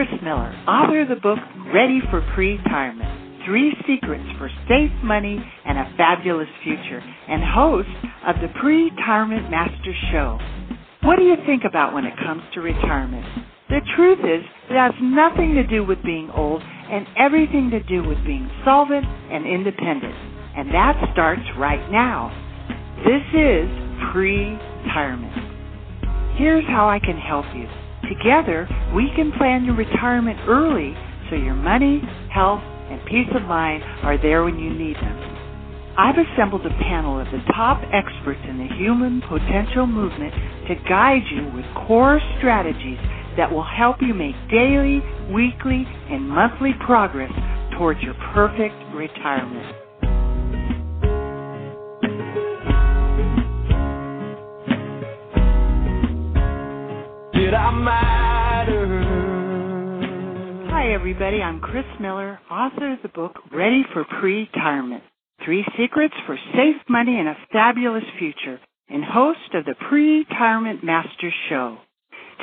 Kris Miller, author of the book Ready for Pretirement. Three Secrets for Safe Money and a Fabulous Future, and host of the Pretirement Master Show. What do you think about when it comes to retirement? The truth is, it has nothing to do with being old and everything to do with being solvent and independent. And that starts right now. This is pretirement. Here's how I can help you. Together, we can plan your retirement early so your money, health, and peace of mind are there when you need them. I've assembled a panel of the top experts in the human potential movement to guide you with core strategies that will help you make daily, weekly, and monthly progress towards your perfect retirement. Did I matter? Hi, everybody. I'm Kris Miller, author of the book Ready for Pretirement. Three Secrets for Safe Money and a Fabulous Future, and host of the Pretirement Master Show.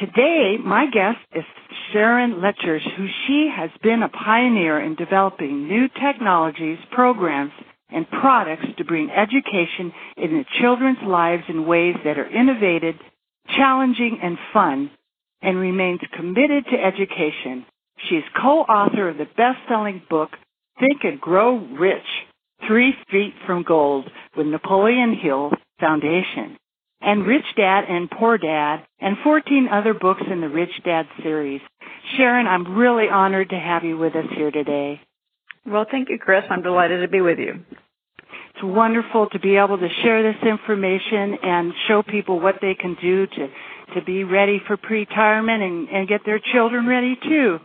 Today, my guest is Sharon Lechter, who she has been a pioneer in developing new technologies, programs, and products to bring education into children's lives in ways that are innovative, challenging, and fun, and remains committed to education. She is co-author of the best-selling book, Think and Grow Rich, Three Feet from Gold, with Napoleon Hill Foundation and Rich Dad and Poor Dad, and 14 other books in the Rich Dad series. Sharon, I'm really honored to have you with us here today. Well, thank you, Kris. I'm delighted to be with you. It's wonderful to be able to share this information and show people what they can do to, to be ready for pretirement and, and get their children ready too.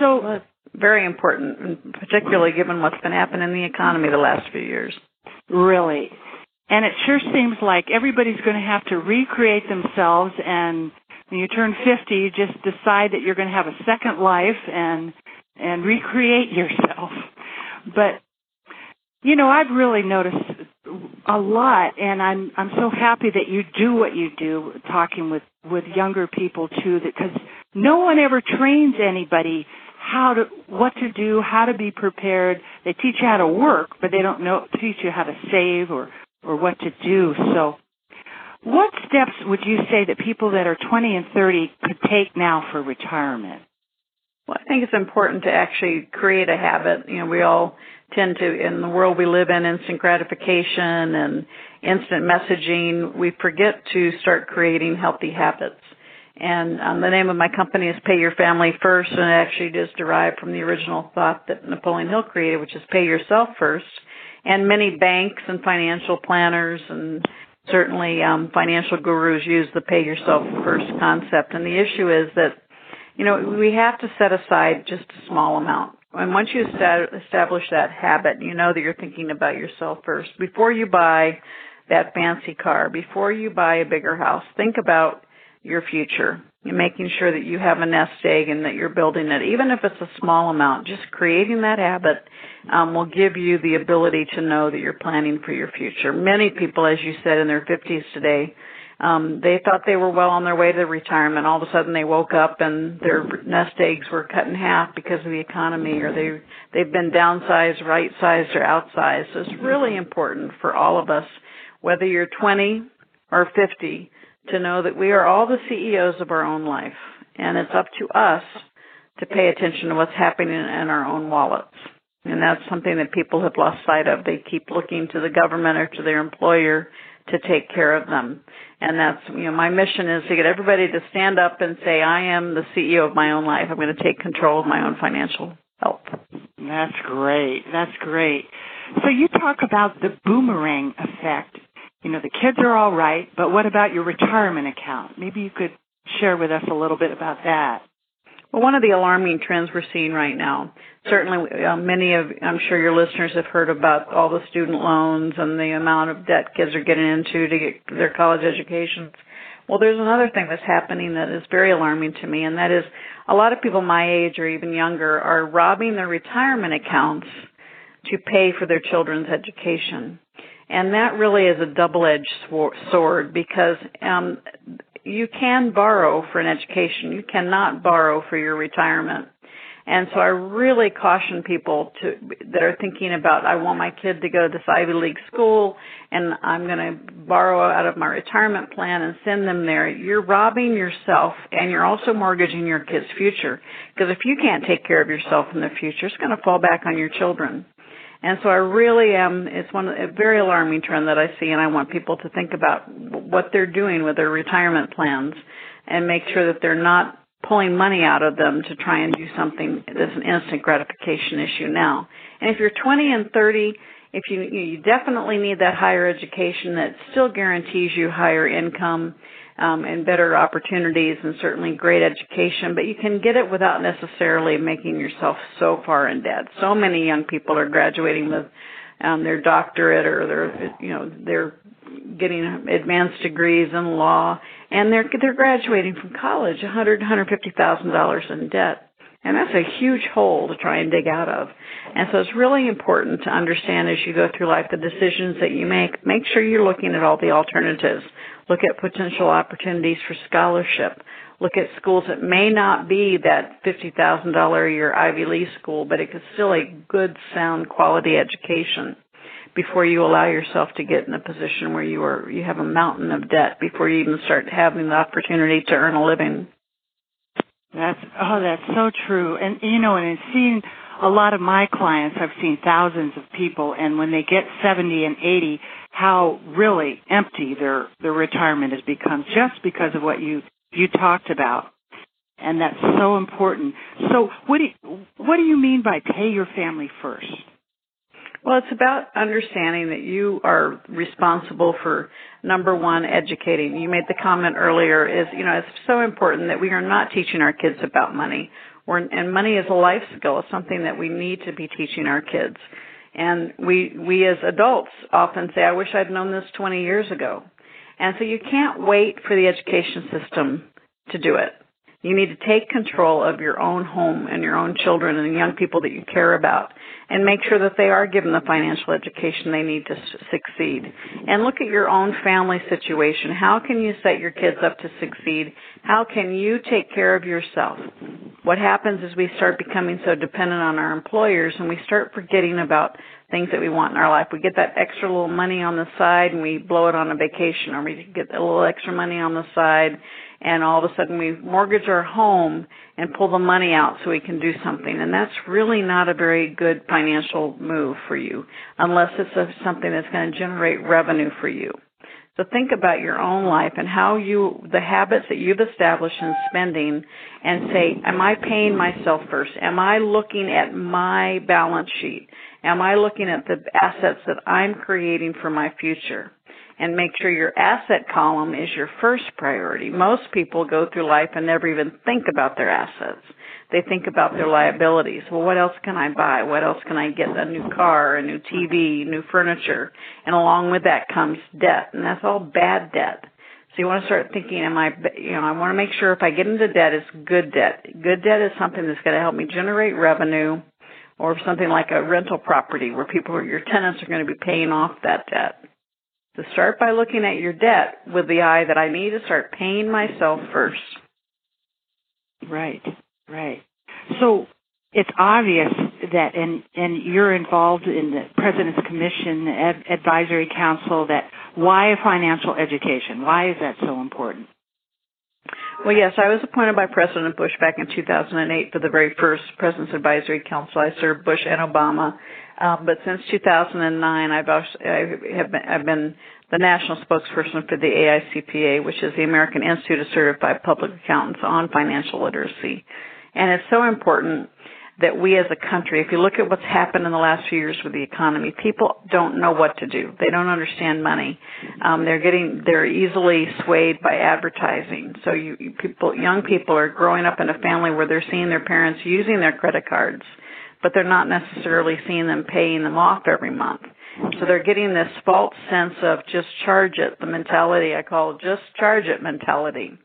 So, well, very important, particularly given what's been happening in the economy the last few years. Really. And it sure seems like everybody's going to have to recreate themselves and when you turn 50, you just decide that you're going to have a second life and and recreate yourself. But you know, I've really noticed a lot and I'm I'm so happy that you do what you do talking with with younger people too because no one ever trains anybody how to what to do, how to be prepared. They teach you how to work, but they don't know teach you how to save or or what to do. So, what steps would you say that people that are 20 and 30 could take now for retirement? Well, I think it's important to actually create a habit. You know, we all tend to, in the world we live in, instant gratification and instant messaging, we forget to start creating healthy habits. And um, the name of my company is Pay Your Family First, and it actually is derived from the original thought that Napoleon Hill created, which is pay yourself first and many banks and financial planners and certainly um, financial gurus use the pay yourself first concept. And the issue is that, you know, we have to set aside just a small amount. And once you establish that habit, you know that you're thinking about yourself first. Before you buy that fancy car, before you buy a bigger house, think about your future. You're making sure that you have a nest egg and that you're building it, even if it's a small amount. Just creating that habit um, will give you the ability to know that you're planning for your future. Many people, as you said, in their 50s today, um, they thought they were well on their way to retirement. All of a sudden, they woke up and their nest eggs were cut in half because of the economy, or they they've been downsized, right sized, or outsized. So it's really important for all of us, whether you're 20 or 50 to know that we are all the CEOs of our own life, and it's up to us to pay attention to what's happening in our own wallets. And that's something that people have lost sight of. They keep looking to the government or to their employer to take care of them. And that's, you know, my mission is to get everybody to stand up and say, I am the CEO of my own life. I'm going to take control of my own financial health. That's great. That's great. So you talk about the boomerang effect you know, the kids are all right, but what about your retirement account? Maybe you could share with us a little bit about that. Well, one of the alarming trends we're seeing right now, certainly uh, many of, I'm sure your listeners have heard about all the student loans and the amount of debt kids are getting into to get their college educations. Well, there's another thing that's happening that is very alarming to me, and that is a lot of people my age or even younger are robbing their retirement accounts to pay for their children's education. And that really is a double-edged sword because um, you can borrow for an education. You cannot borrow for your retirement. And so I really caution people to that are thinking about I want my kid to go to this Ivy League school and I'm going to borrow out of my retirement plan and send them there. You're robbing yourself and you're also mortgaging your kid's future because if you can't take care of yourself in the future, it's going to fall back on your children. And so I really am, it's one a very alarming trend that I see and I want people to think about what they're doing with their retirement plans and make sure that they're not pulling money out of them to try and do something that's an instant gratification issue now. And if you're 20 and 30, if you you definitely need that higher education that still guarantees you higher income um, and better opportunities and certainly great education, but you can get it without necessarily making yourself so far in debt. So many young people are graduating with um, their doctorate or their you know they're getting advanced degrees in law and they're they're graduating from college a hundred hundred fifty thousand dollars in debt. And that's a huge hole to try and dig out of. And so it's really important to understand as you go through life the decisions that you make. Make sure you're looking at all the alternatives look at potential opportunities for scholarship look at schools that may not be that fifty thousand dollar a year ivy league school but it could still a good sound quality education before you allow yourself to get in a position where you are you have a mountain of debt before you even start having the opportunity to earn a living. That's oh, that's so true. And you know, and seeing a lot of my clients, I've seen thousands of people, and when they get 70 and 80, how really empty their their retirement has become just because of what you you talked about. And that's so important. So, what do you, what do you mean by pay your family first? Well, it's about understanding that you are responsible for number one, educating. You made the comment earlier is, you know, it's so important that we are not teaching our kids about money. We're, and money is a life skill. It's something that we need to be teaching our kids. And we, we as adults often say, I wish I'd known this 20 years ago. And so you can't wait for the education system to do it. You need to take control of your own home and your own children and the young people that you care about and make sure that they are given the financial education they need to succeed. And look at your own family situation. How can you set your kids up to succeed? How can you take care of yourself? What happens is we start becoming so dependent on our employers and we start forgetting about things that we want in our life. We get that extra little money on the side and we blow it on a vacation or we get a little extra money on the side and all of a sudden we mortgage our home and pull the money out so we can do something. And that's really not a very good financial move for you unless it's a, something that's going to generate revenue for you. So think about your own life and how you, the habits that you've established in spending and say, am I paying myself first? Am I looking at my balance sheet? Am I looking at the assets that I'm creating for my future? And make sure your asset column is your first priority. Most people go through life and never even think about their assets. They think about their liabilities. Well, what else can I buy? What else can I get? A new car, a new TV, new furniture. And along with that comes debt. And that's all bad debt. So you want to start thinking, am I, you know, I want to make sure if I get into debt, it's good debt. Good debt is something that's going to help me generate revenue or something like a rental property where people, your tenants are going to be paying off that debt. To start by looking at your debt with the eye that I need to start paying myself first. Right, right. So it's obvious that, and and you're involved in the President's Commission Ad, Advisory Council. That why financial education? Why is that so important? Well, yes, I was appointed by President Bush back in 2008 for the very first President's Advisory Council. I served Bush and Obama um, but since 2009, I've, also, I have been, I've been the national spokesperson for the AICPA, which is the American Institute of Certified Public Accountants on Financial Literacy. And it's so important that we as a country, if you look at what's happened in the last few years with the economy, people don't know what to do. They don't understand money. Um, they're getting, they're easily swayed by advertising. So you, people, young people are growing up in a family where they're seeing their parents using their credit cards but they're not necessarily seeing them paying them off every month. So they're getting this false sense of just charge it, the mentality I call just charge it mentality.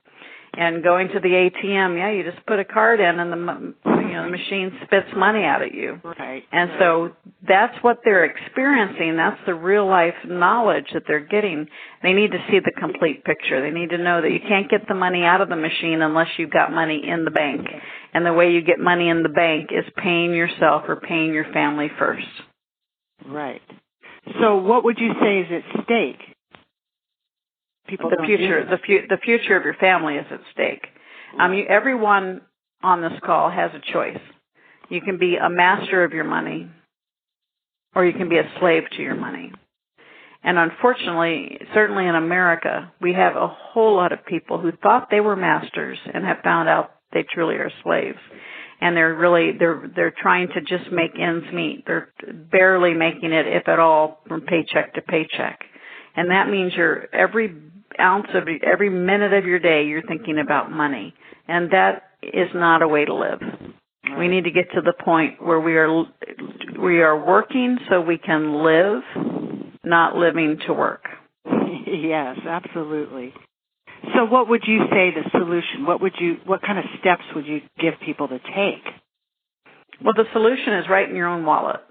And going to the ATM, yeah, you just put a card in and the you you know the machine spits money out at you. Right. And so that's what they're experiencing. That's the real life knowledge that they're getting. They need to see the complete picture. They need to know that you can't get the money out of the machine unless you've got money in the bank. And the way you get money in the bank is paying yourself or paying your family first. Right. So what would you say is at stake? People the future, the, fu- the future of your family is at stake. Um, you, everyone on this call has a choice. You can be a master of your money, or you can be a slave to your money. And unfortunately, certainly in America, we have a whole lot of people who thought they were masters and have found out they truly are slaves. And they're really they're they're trying to just make ends meet. They're barely making it, if at all, from paycheck to paycheck. And that means you're every ounce of every minute of your day you're thinking about money. And that is not a way to live. We need to get to the point where we are we are working so we can live, not living to work. yes, absolutely. So what would you say the solution? What would you what kind of steps would you give people to take? Well, the solution is right in your own wallet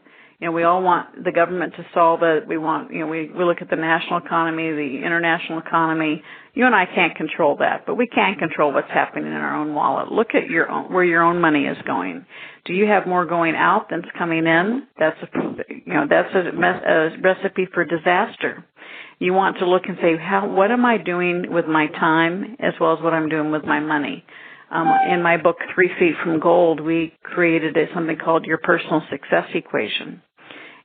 you know, we all want the government to solve it. We want, you know, we, we look at the national economy, the international economy. You and I can't control that, but we can control what's happening in our own wallet. Look at your own, where your own money is going. Do you have more going out than's coming in? That's a, you know, that's a, a recipe for disaster. You want to look and say, how, what am I doing with my time as well as what I'm doing with my money? Um, in my book, Three Feet from Gold, we created a, something called your personal success equation.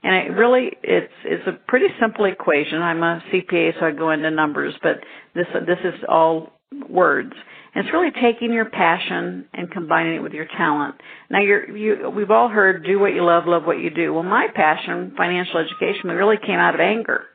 And it really, it's, it's a pretty simple equation. I'm a CPA, so I go into numbers, but this, this is all words. And it's really taking your passion and combining it with your talent. Now you're, you, we've all heard do what you love, love what you do. Well, my passion, financial education, really came out of anger.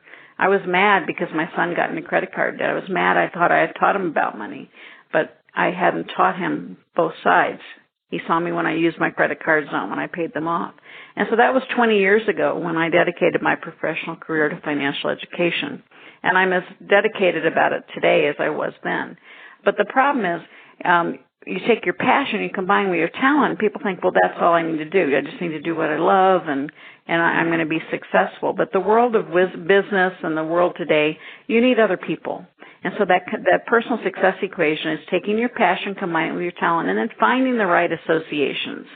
I was mad because my son got into credit card debt. I was mad. I thought I had taught him about money, but I hadn't taught him both sides. He saw me when I used my credit cards, not when I paid them off. And so that was 20 years ago when I dedicated my professional career to financial education. And I'm as dedicated about it today as I was then. But the problem is, um, you take your passion, you combine with your talent, people think, well, that's all I need to do. I just need to do what I love and, and I'm going to be successful. But the world of business and the world today, you need other people. And so that, that personal success equation is taking your passion, combining it with your talent, and then finding the right associations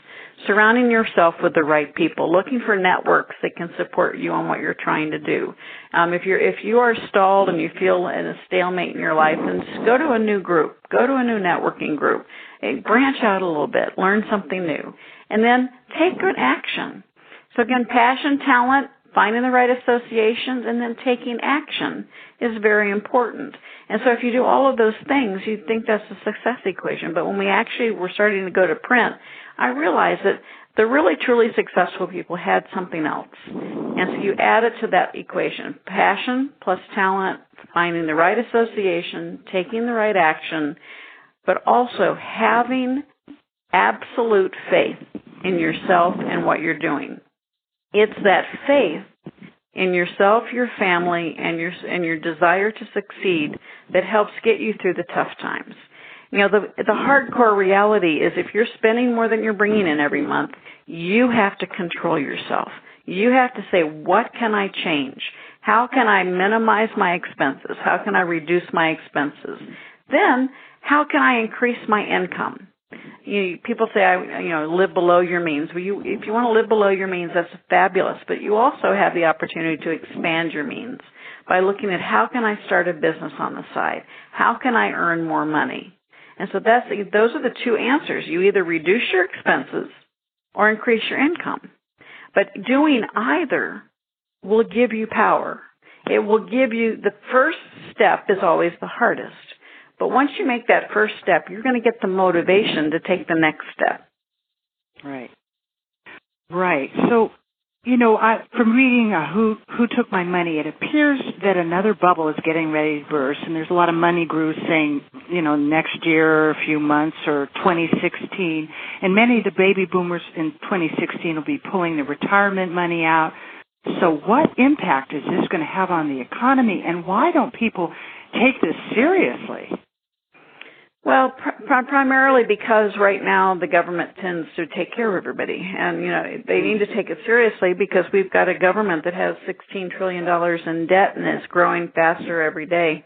surrounding yourself with the right people, looking for networks that can support you on what you're trying to do. Um, if you're if you are stalled and you feel in a stalemate in your life, then just go to a new group, go to a new networking group, branch out a little bit, learn something new, and then take good action. So again, passion, talent, finding the right associations, and then taking action is very important. And so if you do all of those things, you'd think that's a success equation. But when we actually were starting to go to print, I realized that the really truly successful people had something else. And so you add it to that equation. Passion plus talent, finding the right association, taking the right action, but also having absolute faith in yourself and what you're doing. It's that faith in yourself, your family, and your and your desire to succeed that helps get you through the tough times. You know, the the hardcore reality is if you're spending more than you're bringing in every month, you have to control yourself. You have to say, what can I change? How can I minimize my expenses? How can I reduce my expenses? Then, how can I increase my income? You, people say, I, you know, live below your means. Well, you, if you want to live below your means, that's fabulous. But you also have the opportunity to expand your means by looking at how can I start a business on the side? How can I earn more money? And so that's, those are the two answers. You either reduce your expenses or increase your income. But doing either will give you power. It will give you, the first step is always the hardest. But once you make that first step, you're going to get the motivation to take the next step. Right. Right. So you know, I, from reading uh, who who took my money, it appears that another bubble is getting ready to burst, and there's a lot of money gurus saying, you know, next year, or a few months, or 2016, and many of the baby boomers in 2016 will be pulling their retirement money out. So, what impact is this going to have on the economy, and why don't people take this seriously? Well, pr- primarily because right now the government tends to take care of everybody, and you know they need to take it seriously because we've got a government that has 16 trillion dollars in debt and is growing faster every day.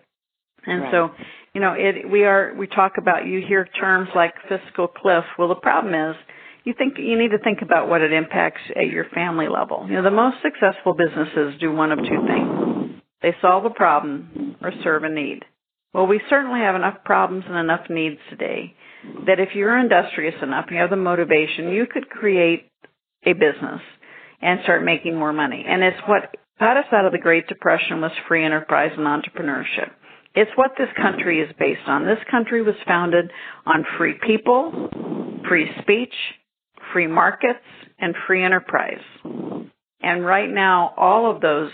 And right. so, you know, it we are we talk about you hear terms like fiscal cliff. Well, the problem is you think you need to think about what it impacts at your family level. You know, the most successful businesses do one of two things. They solve a problem or serve a need. Well, we certainly have enough problems and enough needs today that if you're industrious enough, you have the motivation, you could create a business and start making more money. And it's what got us out of the Great Depression was free enterprise and entrepreneurship. It's what this country is based on. This country was founded on free people, free speech, free markets, and free enterprise. And right now, all of those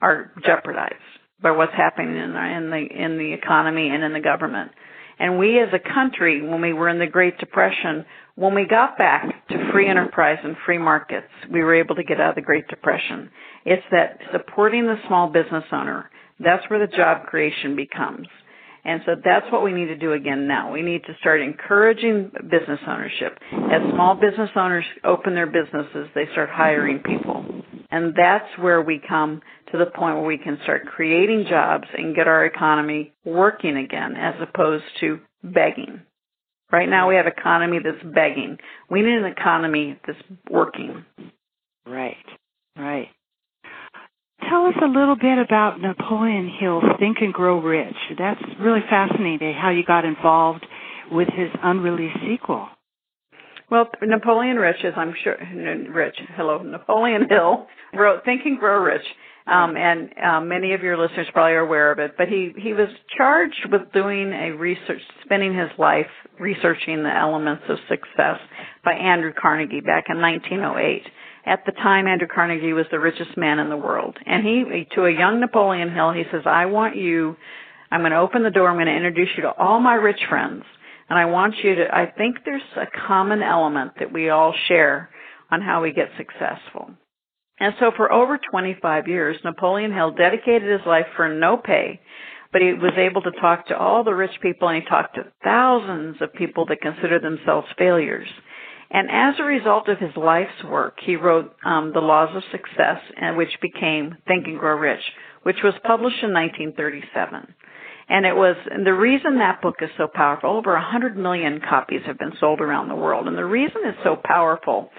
are jeopardized by what's happening in the, in the in the economy and in the government. And we as a country, when we were in the Great Depression, when we got back to free enterprise and free markets, we were able to get out of the Great Depression. It's that supporting the small business owner. That's where the job creation becomes. And so that's what we need to do again now. We need to start encouraging business ownership. As small business owners open their businesses, they start hiring people. And that's where we come to the point where we can start creating jobs and get our economy working again as opposed to begging. Right now we have an economy that's begging. We need an economy that's working. Right, right. Tell us a little bit about Napoleon Hill's Think and Grow Rich. That's really fascinating how you got involved with his unreleased sequel. Well, Napoleon Rich, as I'm sure, Rich, hello, Napoleon Hill wrote Think and Grow Rich um, and um, many of your listeners probably are aware of it. But he he was charged with doing a research, spending his life researching the elements of success by Andrew Carnegie back in 1908. At the time, Andrew Carnegie was the richest man in the world, and he to a young Napoleon Hill, he says, "I want you. I'm going to open the door. I'm going to introduce you to all my rich friends." And I want you to, I think there's a common element that we all share on how we get successful. And so for over 25 years, Napoleon Hill dedicated his life for no pay, but he was able to talk to all the rich people and he talked to thousands of people that consider themselves failures. And as a result of his life's work, he wrote um, The Laws of Success, which became Think and Grow Rich, which was published in 1937. And it was, and the reason that book is so powerful, over 100 million copies have been sold around the world. And the reason it's so powerful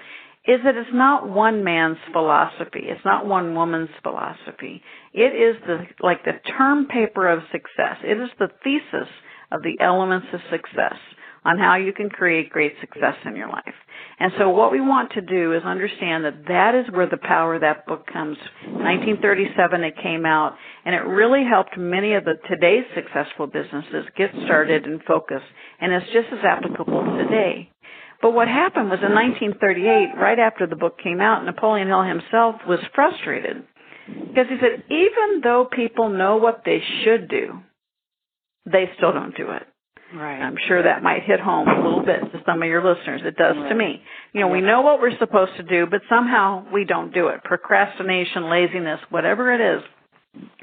is that it's not one man's philosophy. It's not one woman's philosophy. It is the, like the term paper of success. It is the thesis of the elements of success on how you can create great success in your life. And so what we want to do is understand that that is where the power of that book comes. 1937 it came out and it really helped many of the today's successful businesses get started and focus and it's just as applicable today. But what happened was in 1938, right after the book came out, Napoleon Hill himself was frustrated because he said, even though people know what they should do, they still don't do it. Right. I'm sure that might hit home a little bit to some of your listeners. It does right. to me. You know, we know what we're supposed to do, but somehow we don't do it. Procrastination, laziness, whatever it is.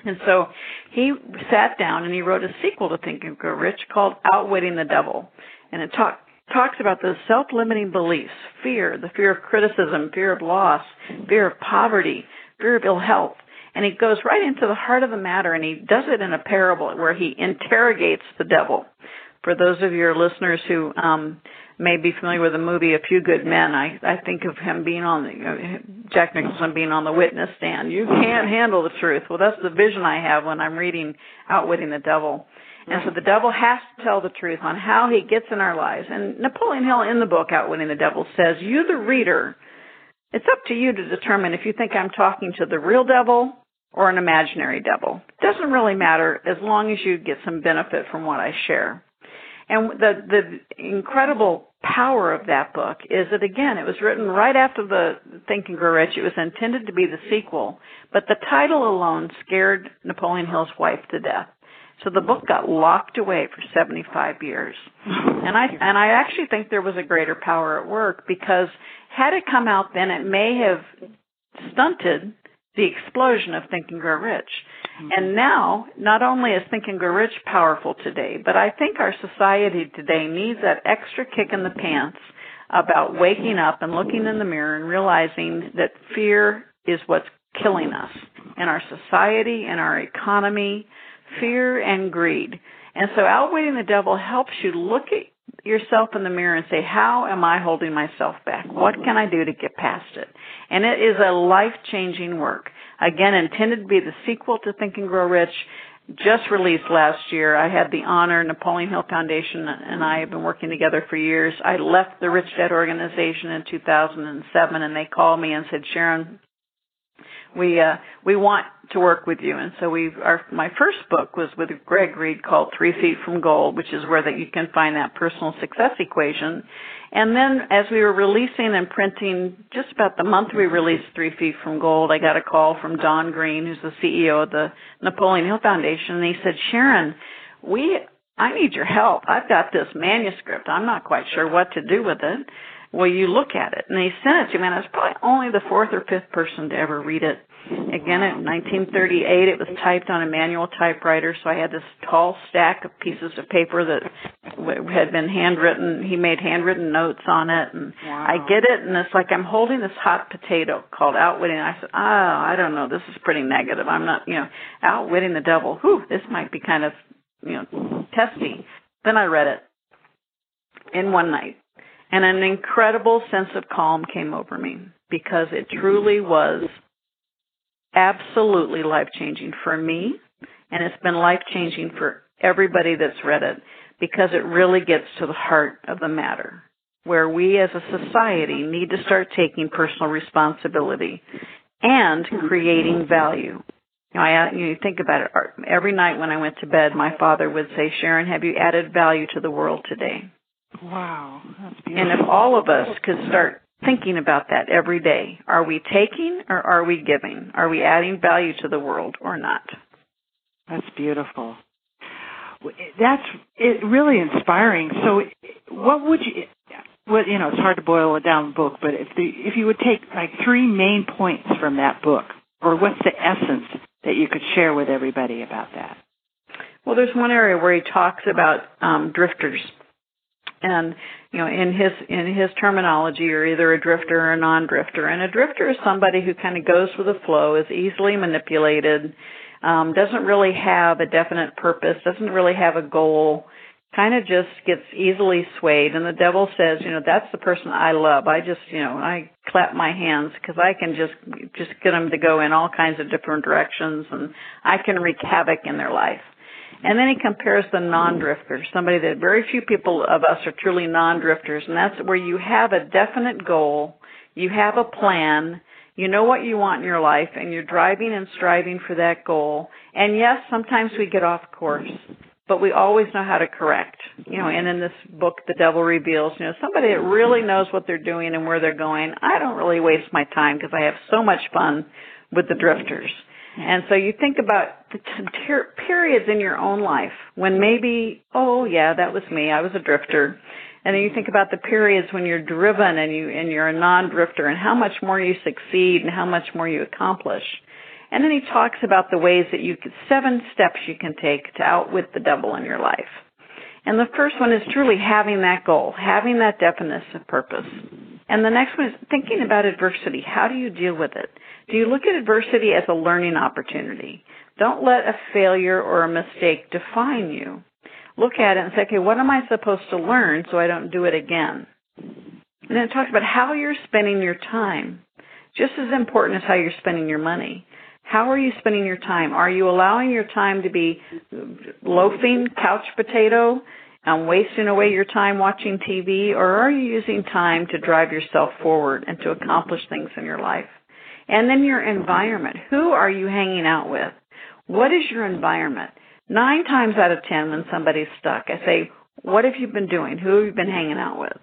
And so he sat down and he wrote a sequel to Think and Grow Rich called Outwitting the Devil. And it talked talks about those self-limiting beliefs, fear, the fear of criticism, fear of loss, fear of poverty, fear of ill health. And he goes right into the heart of the matter and he does it in a parable where he interrogates the devil. For those of your listeners who um, may be familiar with the movie A Few Good Men, I, I think of him being on the, uh, Jack Nicholson being on the witness stand. You can't handle the truth. Well, that's the vision I have when I'm reading Outwitting the Devil. And so mm-hmm. the devil has to tell the truth on how he gets in our lives. And Napoleon Hill in the book Outwitting the Devil says, you the reader, it's up to you to determine if you think I'm talking to the real devil or an imaginary devil. It doesn't really matter as long as you get some benefit from what I share. And the the incredible power of that book is that again, it was written right after the Think and Grow Rich. It was intended to be the sequel, but the title alone scared Napoleon Hill's wife to death. So the book got locked away for 75 years. and I and I actually think there was a greater power at work because had it come out then it may have stunted the explosion of Think and Grow Rich. Mm-hmm. And now, not only is Think and Grow Rich powerful today, but I think our society today needs that extra kick in the pants about waking up and looking in the mirror and realizing that fear is what's killing us in our society, in our economy, fear and greed. And so outwitting the devil helps you look at yourself in the mirror and say, how am I holding myself back? What can I do to get past it? And it is a life-changing work. Again, intended to be the sequel to Think and Grow Rich, just released last year. I had the honor, Napoleon Hill Foundation and I have been working together for years. I left the Rich Dad organization in 2007 and they called me and said, Sharon, we uh we want to work with you and so we our my first book was with Greg Reid called Three Feet from Gold, which is where that you can find that personal success equation. And then as we were releasing and printing, just about the month we released Three Feet from Gold, I got a call from Don Green, who's the CEO of the Napoleon Hill Foundation, and he said, Sharon, we I need your help. I've got this manuscript. I'm not quite sure what to do with it. Will you look at it? And he sent it to me, and I was probably only the fourth or fifth person to ever read it. Again, in 1938, it was typed on a manual typewriter, so I had this tall stack of pieces of paper that had been handwritten. He made handwritten notes on it, and wow. I get it, and it's like I'm holding this hot potato called Outwitting. I said, "Oh, I don't know. This is pretty negative. I'm not, you know, outwitting the devil. Whew, this might be kind of, you know, testy." Then I read it in one night and an incredible sense of calm came over me because it truly was absolutely life changing for me. And it's been life changing for everybody that's read it because it really gets to the heart of the matter where we as a society need to start taking personal responsibility and creating value. You know, I, you think about it. Every night when I went to bed, my father would say, Sharon, have you added value to the world today? Wow, that's beautiful. And if all of us could start thinking about that every day, are we taking or are we giving? Are we adding value to the world or not? That's beautiful. That's it, really inspiring. So, what would you? What you know, it's hard to boil it down book, but if the if you would take like three main points from that book, or what's the essence that you could share with everybody about that? Well, there's one area where he talks about um, drifters and you know in his in his terminology you're either a drifter or a non-drifter. And a drifter is somebody who kind of goes with the flow is easily manipulated um doesn't really have a definite purpose doesn't really have a goal kind of just gets easily swayed. And the devil says you know that's the person i love. I just you know i clap my hands because i can just just get them to go in all kinds of different directions and i can wreak havoc in their life and then he compares the non-drifter, somebody that very few people of us are truly non-drifters, and that's where you have a definite goal, you have a plan, you know what you want in your life, and you're driving and striving for that goal. And yes, sometimes we get off course, but we always know how to correct. You know, and in this book, The Devil Reveals, you know, somebody that really knows what they're doing and where they're going, I don't really waste my time because I have so much fun with the drifters. And so you think about the t- periods in your own life when maybe, oh yeah, that was me. I was a drifter. And then you think about the periods when you're driven and you and you're a non-drifter and how much more you succeed and how much more you accomplish. And then he talks about the ways that you could seven steps you can take to outwit the devil in your life. And the first one is truly having that goal, having that definite of purpose. And the next one is thinking about adversity. How do you deal with it? Do you look at adversity as a learning opportunity? Don't let a failure or a mistake define you. Look at it and say, okay, what am I supposed to learn so I don't do it again? And then it talks about how you're spending your time. Just as important as how you're spending your money. How are you spending your time? Are you allowing your time to be loafing, couch potato, and wasting away your time watching TV, or are you using time to drive yourself forward and to accomplish things in your life? And then your environment. Who are you hanging out with? What is your environment? Nine times out of ten when somebody's stuck, I say, what have you been doing? Who have you been hanging out with?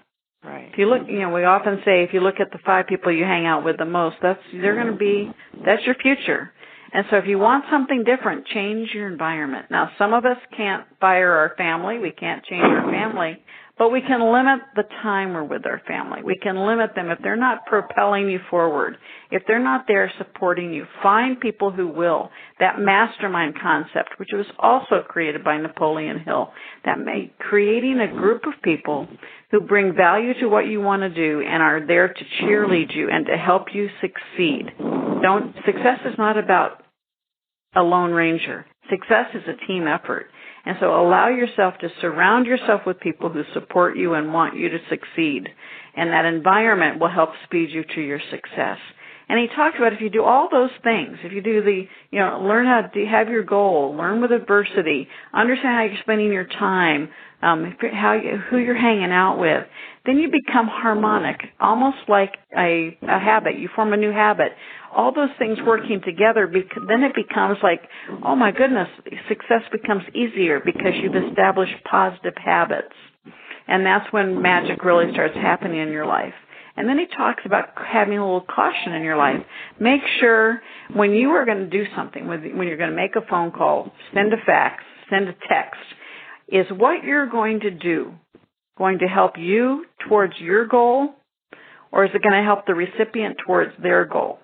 Right. If you look, you know, we often say if you look at the five people you hang out with the most, that's they're going to be that's your future. And so if you want something different, change your environment. Now, some of us can't fire our family. We can't change our family. But we can limit the time we're with our family. We can limit them if they're not propelling you forward. If they're not there supporting you, find people who will. That mastermind concept, which was also created by Napoleon Hill, that made creating a group of people who bring value to what you want to do and are there to cheerlead you and to help you succeed. Don't, success is not about a lone ranger. Success is a team effort. And so allow yourself to surround yourself with people who support you and want you to succeed. And that environment will help speed you to your success. And he talked about if you do all those things, if you do the, you know, learn how to have your goal, learn with adversity, understand how you're spending your time, um, how you, who you're hanging out with, then you become harmonic, almost like a, a habit. You form a new habit. All those things working together, then it becomes like, oh my goodness, success becomes easier because you've established positive habits. And that's when magic really starts happening in your life. And then he talks about having a little caution in your life. Make sure when you are going to do something, when you're going to make a phone call, send a fax, send a text, is what you're going to do going to help you towards your goal or is it going to help the recipient towards their goal?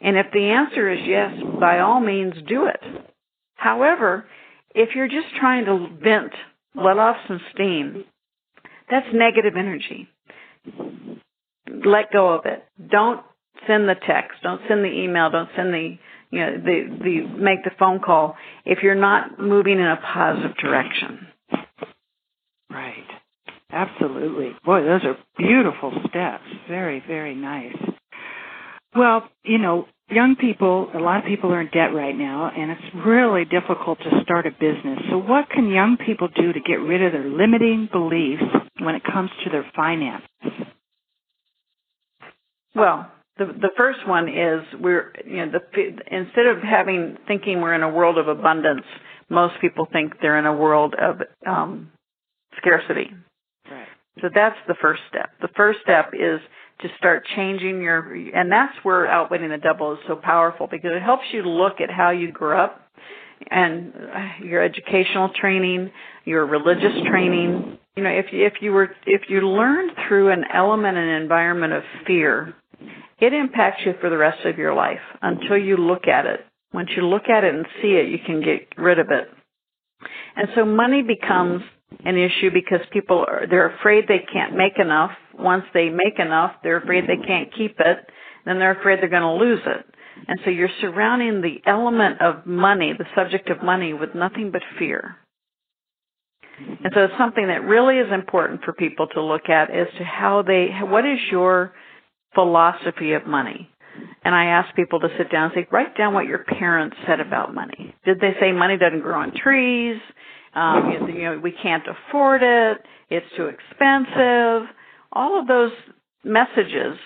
And if the answer is yes, by all means do it. However, if you're just trying to vent, let off some steam, that's negative energy let go of it. Don't send the text. Don't send the email. Don't send the you know the the make the phone call if you're not moving in a positive direction. Right. Absolutely. Boy, those are beautiful steps. Very, very nice. Well, you know, young people, a lot of people are in debt right now, and it's really difficult to start a business. So, what can young people do to get rid of their limiting beliefs when it comes to their finances? Well, the the first one is we're you know the instead of having thinking we're in a world of abundance, most people think they're in a world of um, scarcity. Right. So that's the first step. The first step is to start changing your, and that's where outwitting the devil is so powerful because it helps you look at how you grew up and uh, your educational training, your religious training. You know, if you, if you were if you learned through an element and environment of fear, it impacts you for the rest of your life until you look at it. Once you look at it and see it, you can get rid of it. And so money becomes an issue because people are they're afraid they can't make enough. Once they make enough, they're afraid they can't keep it. Then they're afraid they're going to lose it. And so you're surrounding the element of money, the subject of money, with nothing but fear. And so it's something that really is important for people to look at as to how they, what is your philosophy of money. And I ask people to sit down and say, write down what your parents said about money. Did they say money doesn't grow on trees? Um, you, you know, we can't afford it. It's too expensive. All of those messages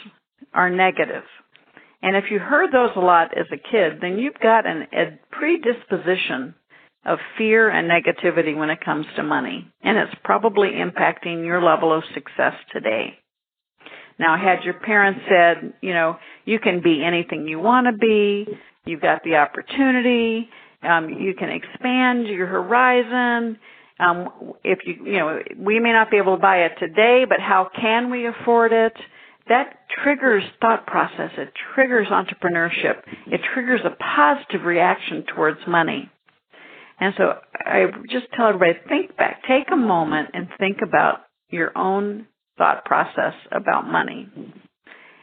are negative. And if you heard those a lot as a kid, then you've got an, a predisposition of fear and negativity when it comes to money. And it's probably impacting your level of success today. Now, had your parents said, you know, you can be anything you want to be, you've got the opportunity, um, you can expand your horizon. Um, if you, you know, we may not be able to buy it today, but how can we afford it? That triggers thought process. It triggers entrepreneurship. It triggers a positive reaction towards money. And so I just tell everybody, think back, take a moment and think about your own thought process about money.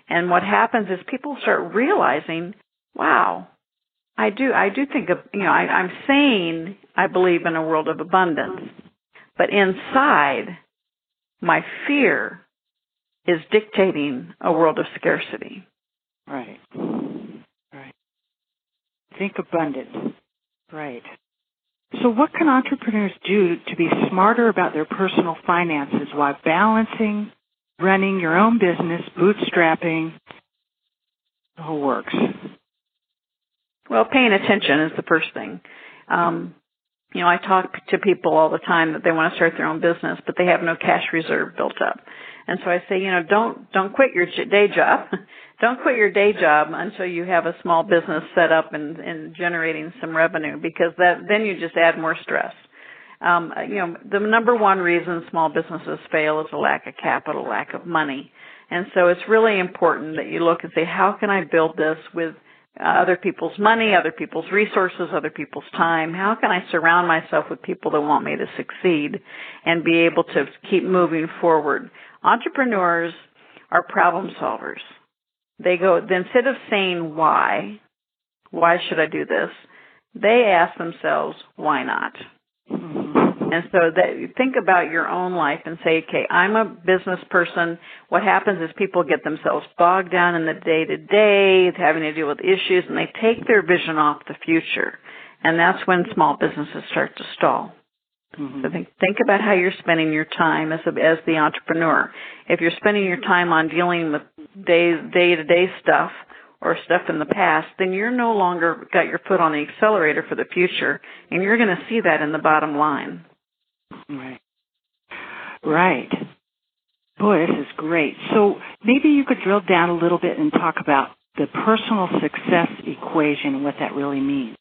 And what happens is people start realizing, wow, I do, I do think of, you know, I, I'm saying I believe in a world of abundance, but inside, my fear is dictating a world of scarcity. Right. Right. Think abundant. Right. So, what can entrepreneurs do to be smarter about their personal finances while balancing running your own business, bootstrapping, the whole works? Well, paying attention is the first thing. Um, you know, I talk to people all the time that they want to start their own business, but they have no cash reserve built up. And so I say, you know, don't don't quit your day job. don't quit your day job until you have a small business set up and, and generating some revenue because that then you just add more stress. Um, you know, the number one reason small businesses fail is a lack of capital, lack of money. And so it's really important that you look and say, how can I build this with other people's money, other people's resources, other people's time? How can I surround myself with people that want me to succeed and be able to keep moving forward? Entrepreneurs are problem solvers. They go, instead of saying why, why should I do this? They ask themselves, why not? Mm-hmm. And so that think about your own life and say, okay, I'm a business person. What happens is people get themselves bogged down in the day to day, having to deal with issues, and they take their vision off the future. And that's when small businesses start to stall. Mm-hmm. So think think about how you're spending your time as a, as the entrepreneur. If you're spending your time on dealing with day day to day stuff, or stuff in the past, then you're no longer got your foot on the accelerator for the future, and you're going to see that in the bottom line. Right. Right. Boy, this is great. So maybe you could drill down a little bit and talk about the personal success equation and what that really means.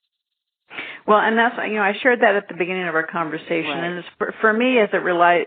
Well, and that's you know I shared that at the beginning of our conversation, right. and for, for me as it reli-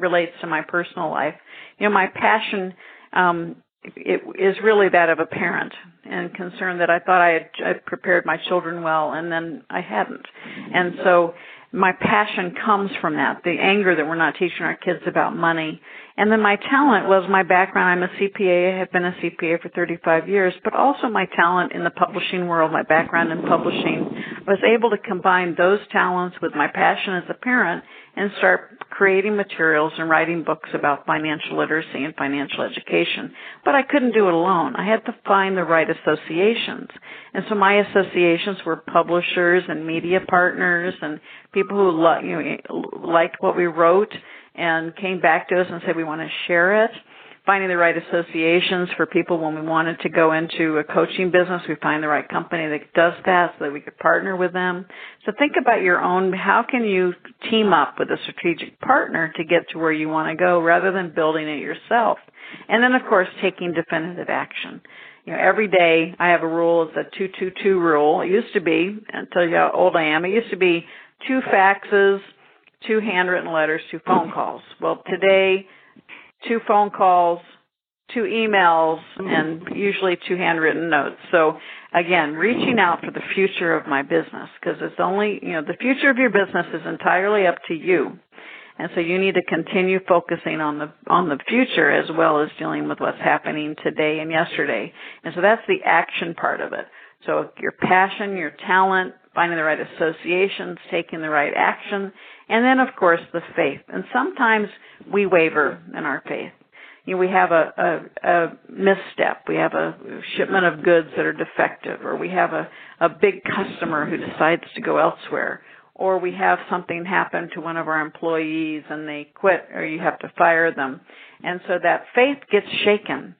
relates to my personal life, you know my passion um, it is really that of a parent and concern that I thought I had, I prepared my children well and then I hadn't. And so my passion comes from that, the anger that we're not teaching our kids about money. And then my talent was my background. I'm a CPA. I have been a CPA for 35 years, but also my talent in the publishing world, my background in publishing. I was able to combine those talents with my passion as a parent and start creating materials and writing books about financial literacy and financial education. But I couldn't do it alone. I had to find the right associations. And so my associations were publishers and media partners and people who lo- you know, liked what we wrote and came back to us and said we want to share it finding the right associations for people when we wanted to go into a coaching business. We find the right company that does that so that we could partner with them. So think about your own, how can you team up with a strategic partner to get to where you want to go rather than building it yourself? And then of course taking definitive action. You know, every day I have a rule, it's a 222 rule. It used to be, tell you how old I am, it used to be two faxes, two handwritten letters, two phone calls. Well, today two phone calls, two emails, and usually two handwritten notes. So again, reaching out for the future of my business because it's only, you know, the future of your business is entirely up to you. And so you need to continue focusing on the on the future as well as dealing with what's happening today and yesterday. And so that's the action part of it. So your passion, your talent, finding the right associations, taking the right action, and then, of course, the faith. And sometimes we waver in our faith. You know, we have a, a, a misstep. We have a shipment of goods that are defective, or we have a, a big customer who decides to go elsewhere, or we have something happen to one of our employees and they quit, or you have to fire them. And so that faith gets shaken.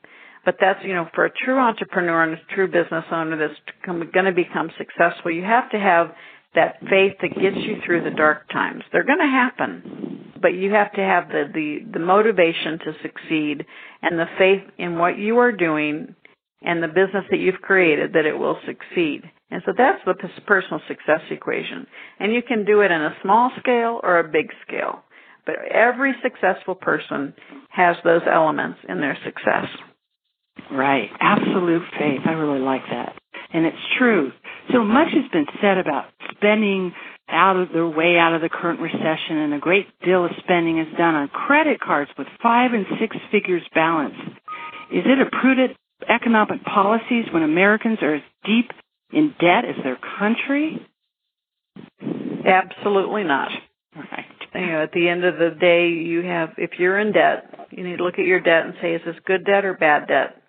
But that's, you know, for a true entrepreneur and a true business owner that's going to become successful, you have to have that faith that gets you through the dark times. They're going to happen, but you have to have the, the, the motivation to succeed and the faith in what you are doing and the business that you've created that it will succeed. And so that's the personal success equation. And you can do it in a small scale or a big scale. But every successful person has those elements in their success. Right. Absolute faith. I really like that. And it's true. So much has been said about spending out of their way out of the current recession, and a great deal of spending is done on credit cards with five and six figures balance. Is it a prudent economic policies when Americans are as deep in debt as their country? Absolutely not. Right. You know, at the end of the day, you have, if you're in debt, you need to look at your debt and say, is this good debt or bad debt?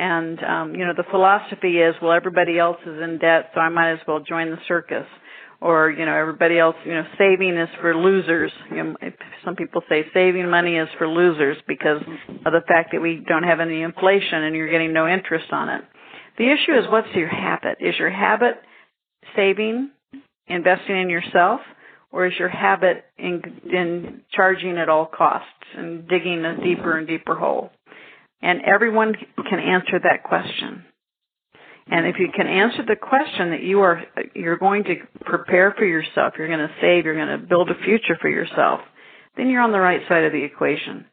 And um, you know, the philosophy is, well, everybody else is in debt, so I might as well join the circus. Or you know, everybody else, you know, saving is for losers. You know, some people say saving money is for losers because of the fact that we don't have any inflation and you're getting no interest on it. The issue is, what's your habit? Is your habit saving, investing in yourself, or is your habit in, in charging at all costs and digging a deeper and deeper hole? And everyone can answer that question. And if you can answer the question that you are, you're going to prepare for yourself, you're going to save, you're going to build a future for yourself, then you're on the right side of the equation.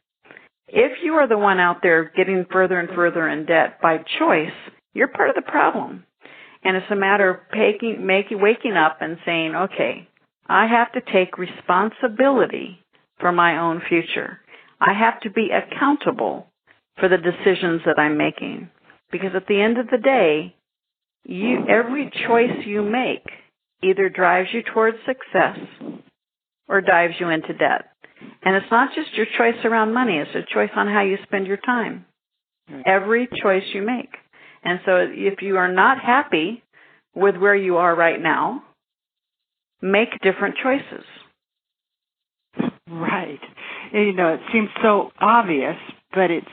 If you are the one out there getting further and further in debt by choice, you're part of the problem. And it's a matter of making, making, waking up and saying, okay, I have to take responsibility for my own future. I have to be accountable for the decisions that I'm making. Because at the end of the day, you, every choice you make either drives you towards success or dives you into debt. And it's not just your choice around money, it's a choice on how you spend your time. Hmm. Every choice you make. And so if you are not happy with where you are right now, make different choices. Right. You know, it seems so obvious, but it's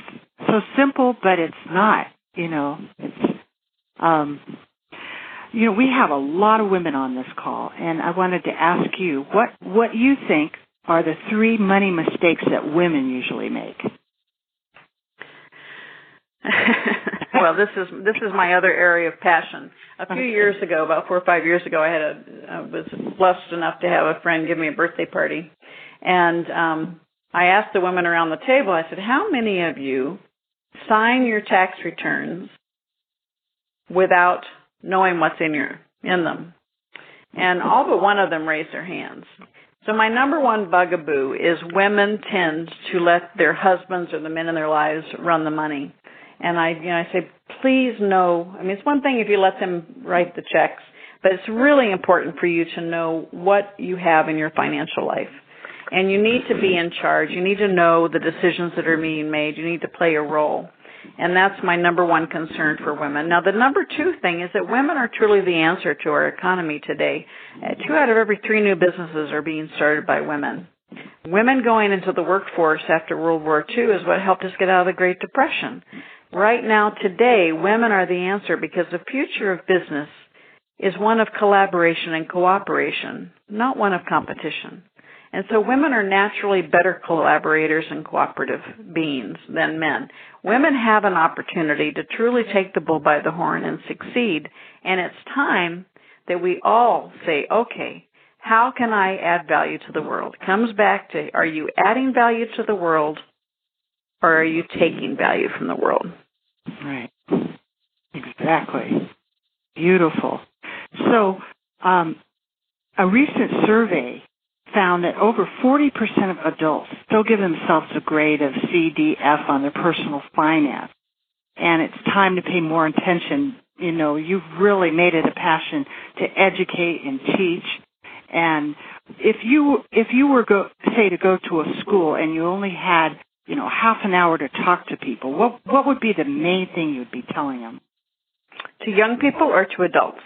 so simple, but it's not. You know, it's um, you know, we have a lot of women on this call, and I wanted to ask you what what you think are the three money mistakes that women usually make. well, this is this is my other area of passion. A few years ago, about four or five years ago, I had a I was blessed enough to have a friend give me a birthday party, and um, I asked the women around the table. I said, "How many of you sign your tax returns without knowing what's in your in them?" And all but one of them raised their hands. So my number one bugaboo is women tend to let their husbands or the men in their lives run the money. And I, you know, I say, please know. I mean, it's one thing if you let them write the checks, but it's really important for you to know what you have in your financial life. And you need to be in charge. You need to know the decisions that are being made. You need to play a role. And that's my number one concern for women. Now, the number two thing is that women are truly the answer to our economy today. Uh, two out of every three new businesses are being started by women. Women going into the workforce after World War II is what helped us get out of the Great Depression. Right now, today, women are the answer because the future of business is one of collaboration and cooperation, not one of competition. And so women are naturally better collaborators and cooperative beings than men. Women have an opportunity to truly take the bull by the horn and succeed. And it's time that we all say, okay, how can I add value to the world? It comes back to, are you adding value to the world or are you taking value from the world? Right. Exactly. Beautiful. So, um, a recent survey found that over 40% of adults still give themselves a grade of C, D, F on their personal finance. And it's time to pay more attention. You know, you've really made it a passion to educate and teach. And if you, if you were go, say to go to a school and you only had, you know, half an hour to talk to people, what, what would be the main thing you'd be telling them? To young people or to adults?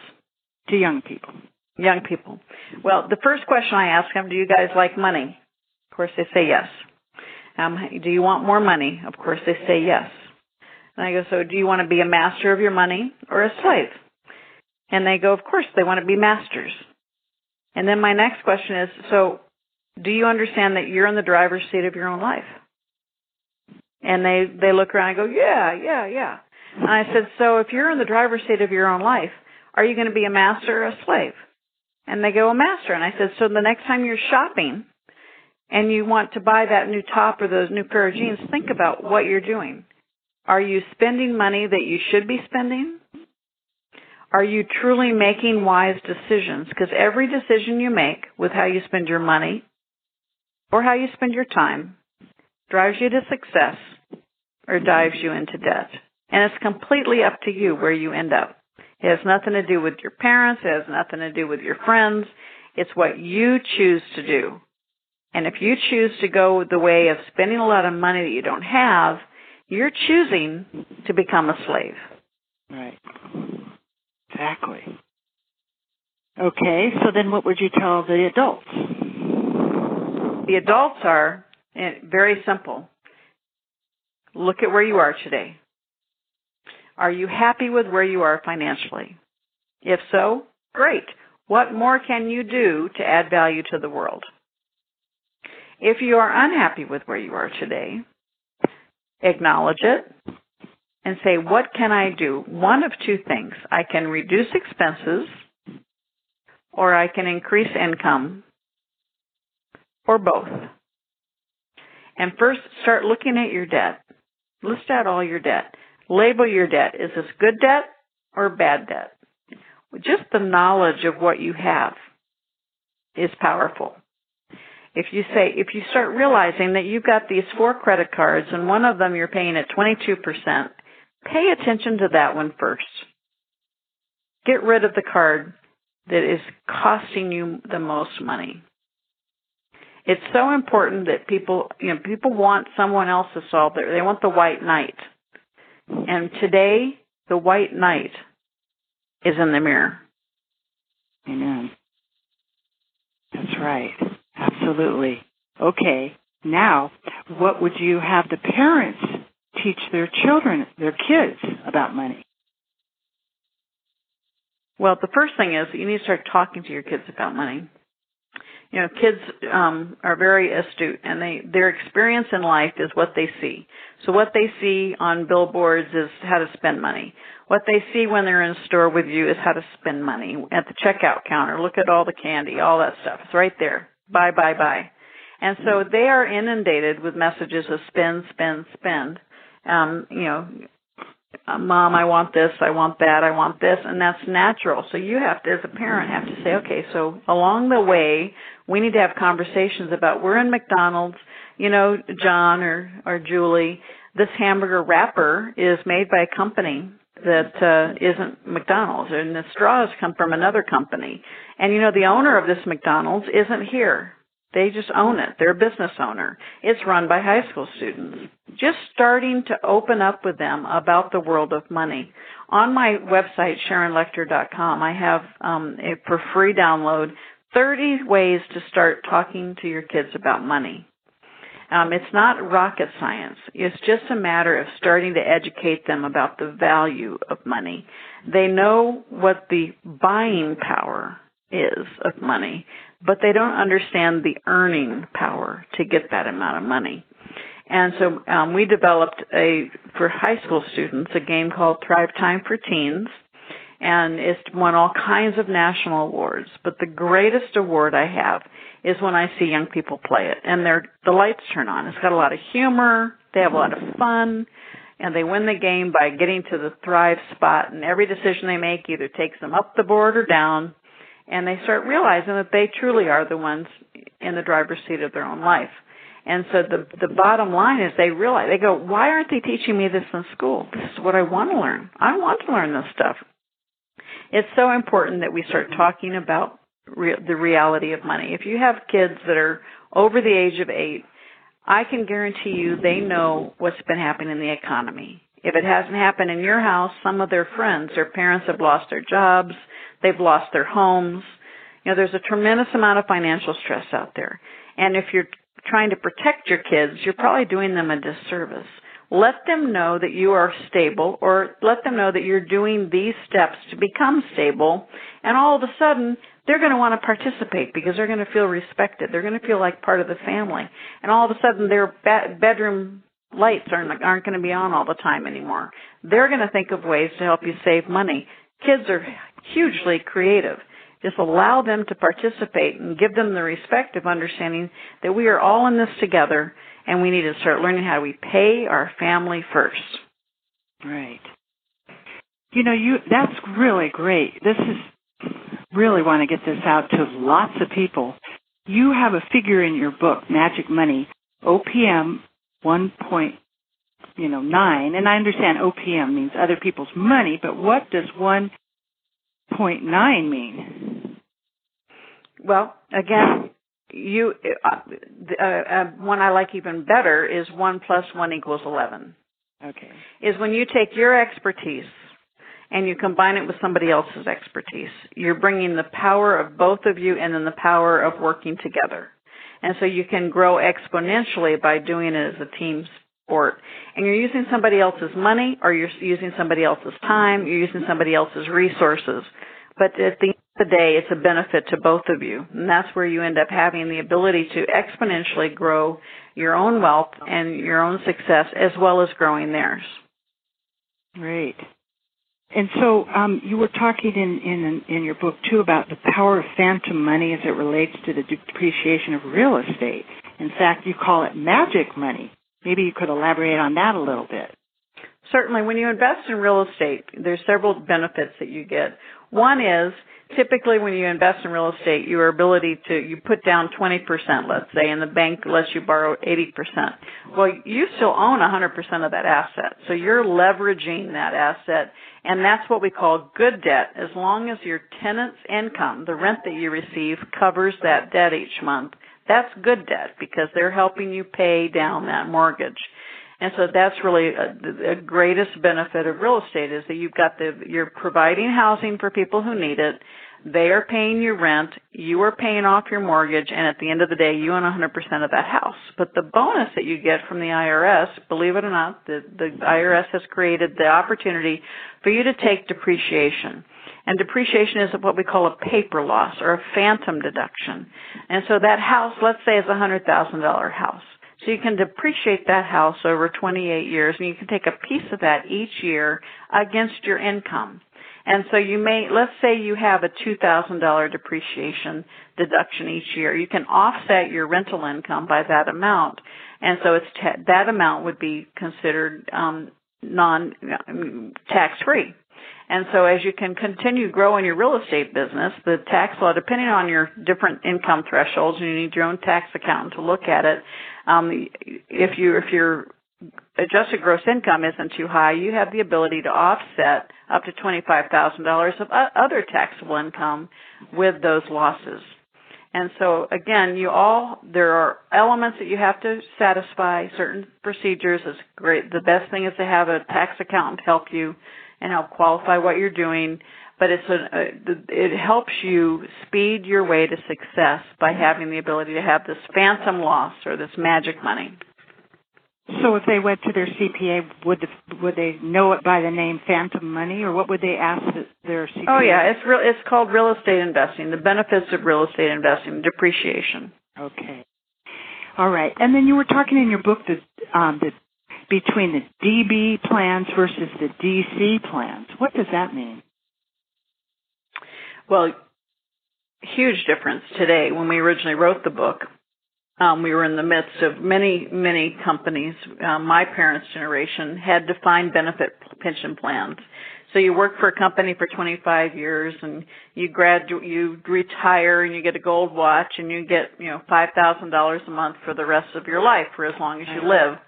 To young people. Young people. Well, the first question I ask them, do you guys like money? Of course they say yes. Um, do you want more money? Of course they say yes. And I go, so do you want to be a master of your money or a slave? And they go, of course they want to be masters. And then my next question is, so do you understand that you're in the driver's seat of your own life? And they, they look around and go, yeah, yeah, yeah. And I said, so if you're in the driver's seat of your own life, are you going to be a master or a slave? And they go, a master. And I said, so the next time you're shopping and you want to buy that new top or those new pair of jeans, think about what you're doing. Are you spending money that you should be spending? Are you truly making wise decisions? Because every decision you make with how you spend your money or how you spend your time drives you to success or dives you into debt. And it's completely up to you where you end up. It has nothing to do with your parents. It has nothing to do with your friends. It's what you choose to do. And if you choose to go the way of spending a lot of money that you don't have, you're choosing to become a slave. Right. Exactly. Okay, so then what would you tell the adults? The adults are eh, very simple. Look at where you are today. Are you happy with where you are financially? If so, great. What more can you do to add value to the world? If you are unhappy with where you are today, acknowledge it and say, what can I do? One of two things. I can reduce expenses or I can increase income or both. And first start looking at your debt. List out all your debt. Label your debt. Is this good debt or bad debt? Just the knowledge of what you have is powerful. If you say, if you start realizing that you've got these four credit cards and one of them you're paying at 22%, pay attention to that one first. Get rid of the card that is costing you the most money. It's so important that people, you know, people want someone else to solve it. They want the white knight. And today, the white knight is in the mirror. Amen. That's right. Absolutely. Okay. Now, what would you have the parents teach their children, their kids about money? Well, the first thing is you need to start talking to your kids about money. You know, kids um, are very astute, and they their experience in life is what they see. So what they see on billboards is how to spend money. What they see when they're in a store with you is how to spend money at the checkout counter. Look at all the candy, all that stuff. It's right there. Buy, buy, buy. And so they are inundated with messages of spend, spend, spend. Um, you know, mom, I want this, I want that, I want this, and that's natural. So you have to, as a parent, have to say, okay, so along the way, we need to have conversations about we're in McDonald's, you know, John or or Julie, this hamburger wrapper is made by a company that uh, isn't McDonald's, and the straws come from another company. And you know, the owner of this McDonald's isn't here. They just own it. They're a business owner. It's run by high school students. Just starting to open up with them about the world of money. On my website, SharonLechter.com, I have um, a, for free download 30 ways to start talking to your kids about money. Um, it's not rocket science. It's just a matter of starting to educate them about the value of money. They know what the buying power is of money, but they don't understand the earning power to get that amount of money. And so um, we developed a for high school students a game called Thrive Time for Teens, and it's won all kinds of national awards. But the greatest award I have is when I see young people play it and their the lights turn on. It's got a lot of humor, they have a lot of fun, and they win the game by getting to the thrive spot and every decision they make either takes them up the board or down and they start realizing that they truly are the ones in the driver's seat of their own life. And so the the bottom line is they realize they go, why aren't they teaching me this in school? This is what I want to learn. I want to learn this stuff. It's so important that we start talking about re- the reality of money. If you have kids that are over the age of eight, I can guarantee you they know what's been happening in the economy. If it hasn't happened in your house, some of their friends, their parents have lost their jobs, they've lost their homes. You know, there's a tremendous amount of financial stress out there. And if you're trying to protect your kids, you're probably doing them a disservice. Let them know that you are stable or let them know that you're doing these steps to become stable and all of a sudden they're going to want to participate because they're going to feel respected. They're going to feel like part of the family. And all of a sudden their bedroom lights aren't, aren't going to be on all the time anymore. They're going to think of ways to help you save money. Kids are hugely creative. Just allow them to participate and give them the respect of understanding that we are all in this together and we need to start learning how we pay our family first. Right. You know, you that's really great. This is really want to get this out to lots of people. You have a figure in your book, Magic Money, OPM one point you know nine, and I understand OPM means other people's money, but what does one point nine mean? Well, again, you uh, uh, uh, one I like even better is one plus one equals eleven. Okay. Is when you take your expertise and you combine it with somebody else's expertise. You're bringing the power of both of you and then the power of working together. And so you can grow exponentially by doing it as a team sport. And you're using somebody else's money or you're using somebody else's time, you're using somebody else's resources. But at the end of the day, it's a benefit to both of you. And that's where you end up having the ability to exponentially grow your own wealth and your own success as well as growing theirs. Great. And so um, you were talking in, in in your book too about the power of phantom money as it relates to the depreciation of real estate. In fact, you call it magic money. Maybe you could elaborate on that a little bit. Certainly, when you invest in real estate, there's several benefits that you get. One is typically when you invest in real estate, your ability to, you put down 20%, let's say, and the bank lets you borrow 80%. Well, you still own 100% of that asset. So you're leveraging that asset, and that's what we call good debt. As long as your tenant's income, the rent that you receive, covers that debt each month, that's good debt because they're helping you pay down that mortgage. And so that's really a, the greatest benefit of real estate is that you've got the, you're providing housing for people who need it. They are paying your rent. You are paying off your mortgage. And at the end of the day, you own 100% of that house. But the bonus that you get from the IRS, believe it or not, the, the IRS has created the opportunity for you to take depreciation. And depreciation is what we call a paper loss or a phantom deduction. And so that house, let's say, is a $100,000 house so you can depreciate that house over 28 years and you can take a piece of that each year against your income. And so you may, let's say you have a $2,000 depreciation deduction each year. You can offset your rental income by that amount. And so it's ta- that amount would be considered um, non tax free. And so as you can continue growing your real estate business, the tax law, depending on your different income thresholds, and you need your own tax accountant to look at it. Um, if you if your adjusted gross income isn't too high, you have the ability to offset up to twenty five thousand dollars of other taxable income with those losses. And so again, you all there are elements that you have to satisfy. Certain procedures is great. The best thing is to have a tax accountant help you and help qualify what you're doing. But it's a, it helps you speed your way to success by having the ability to have this phantom loss or this magic money. So if they went to their CPA, would the, would they know it by the name phantom money, or what would they ask their CPA? Oh yeah, it's real. It's called real estate investing. The benefits of real estate investing, depreciation. Okay. All right, and then you were talking in your book that um, the between the DB plans versus the DC plans. What does that mean? Well, huge difference today. When we originally wrote the book, um, we were in the midst of many, many companies. Uh, my parents' generation had defined benefit pension plans. So you work for a company for 25 years and you grad, you retire and you get a gold watch and you get, you know, $5,000 a month for the rest of your life for as long as you live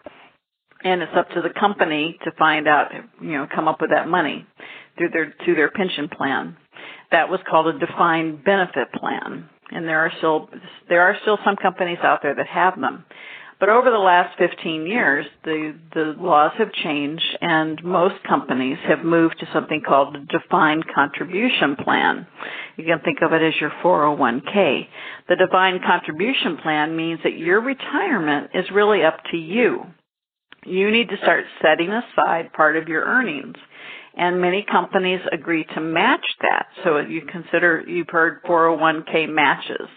and it's up to the company to find out, you know, come up with that money through their through their pension plan. That was called a defined benefit plan, and there are still there are still some companies out there that have them. But over the last 15 years, the the laws have changed, and most companies have moved to something called a defined contribution plan. You can think of it as your 401k. The defined contribution plan means that your retirement is really up to you you need to start setting aside part of your earnings. And many companies agree to match that. So you consider, you've heard 401k matches,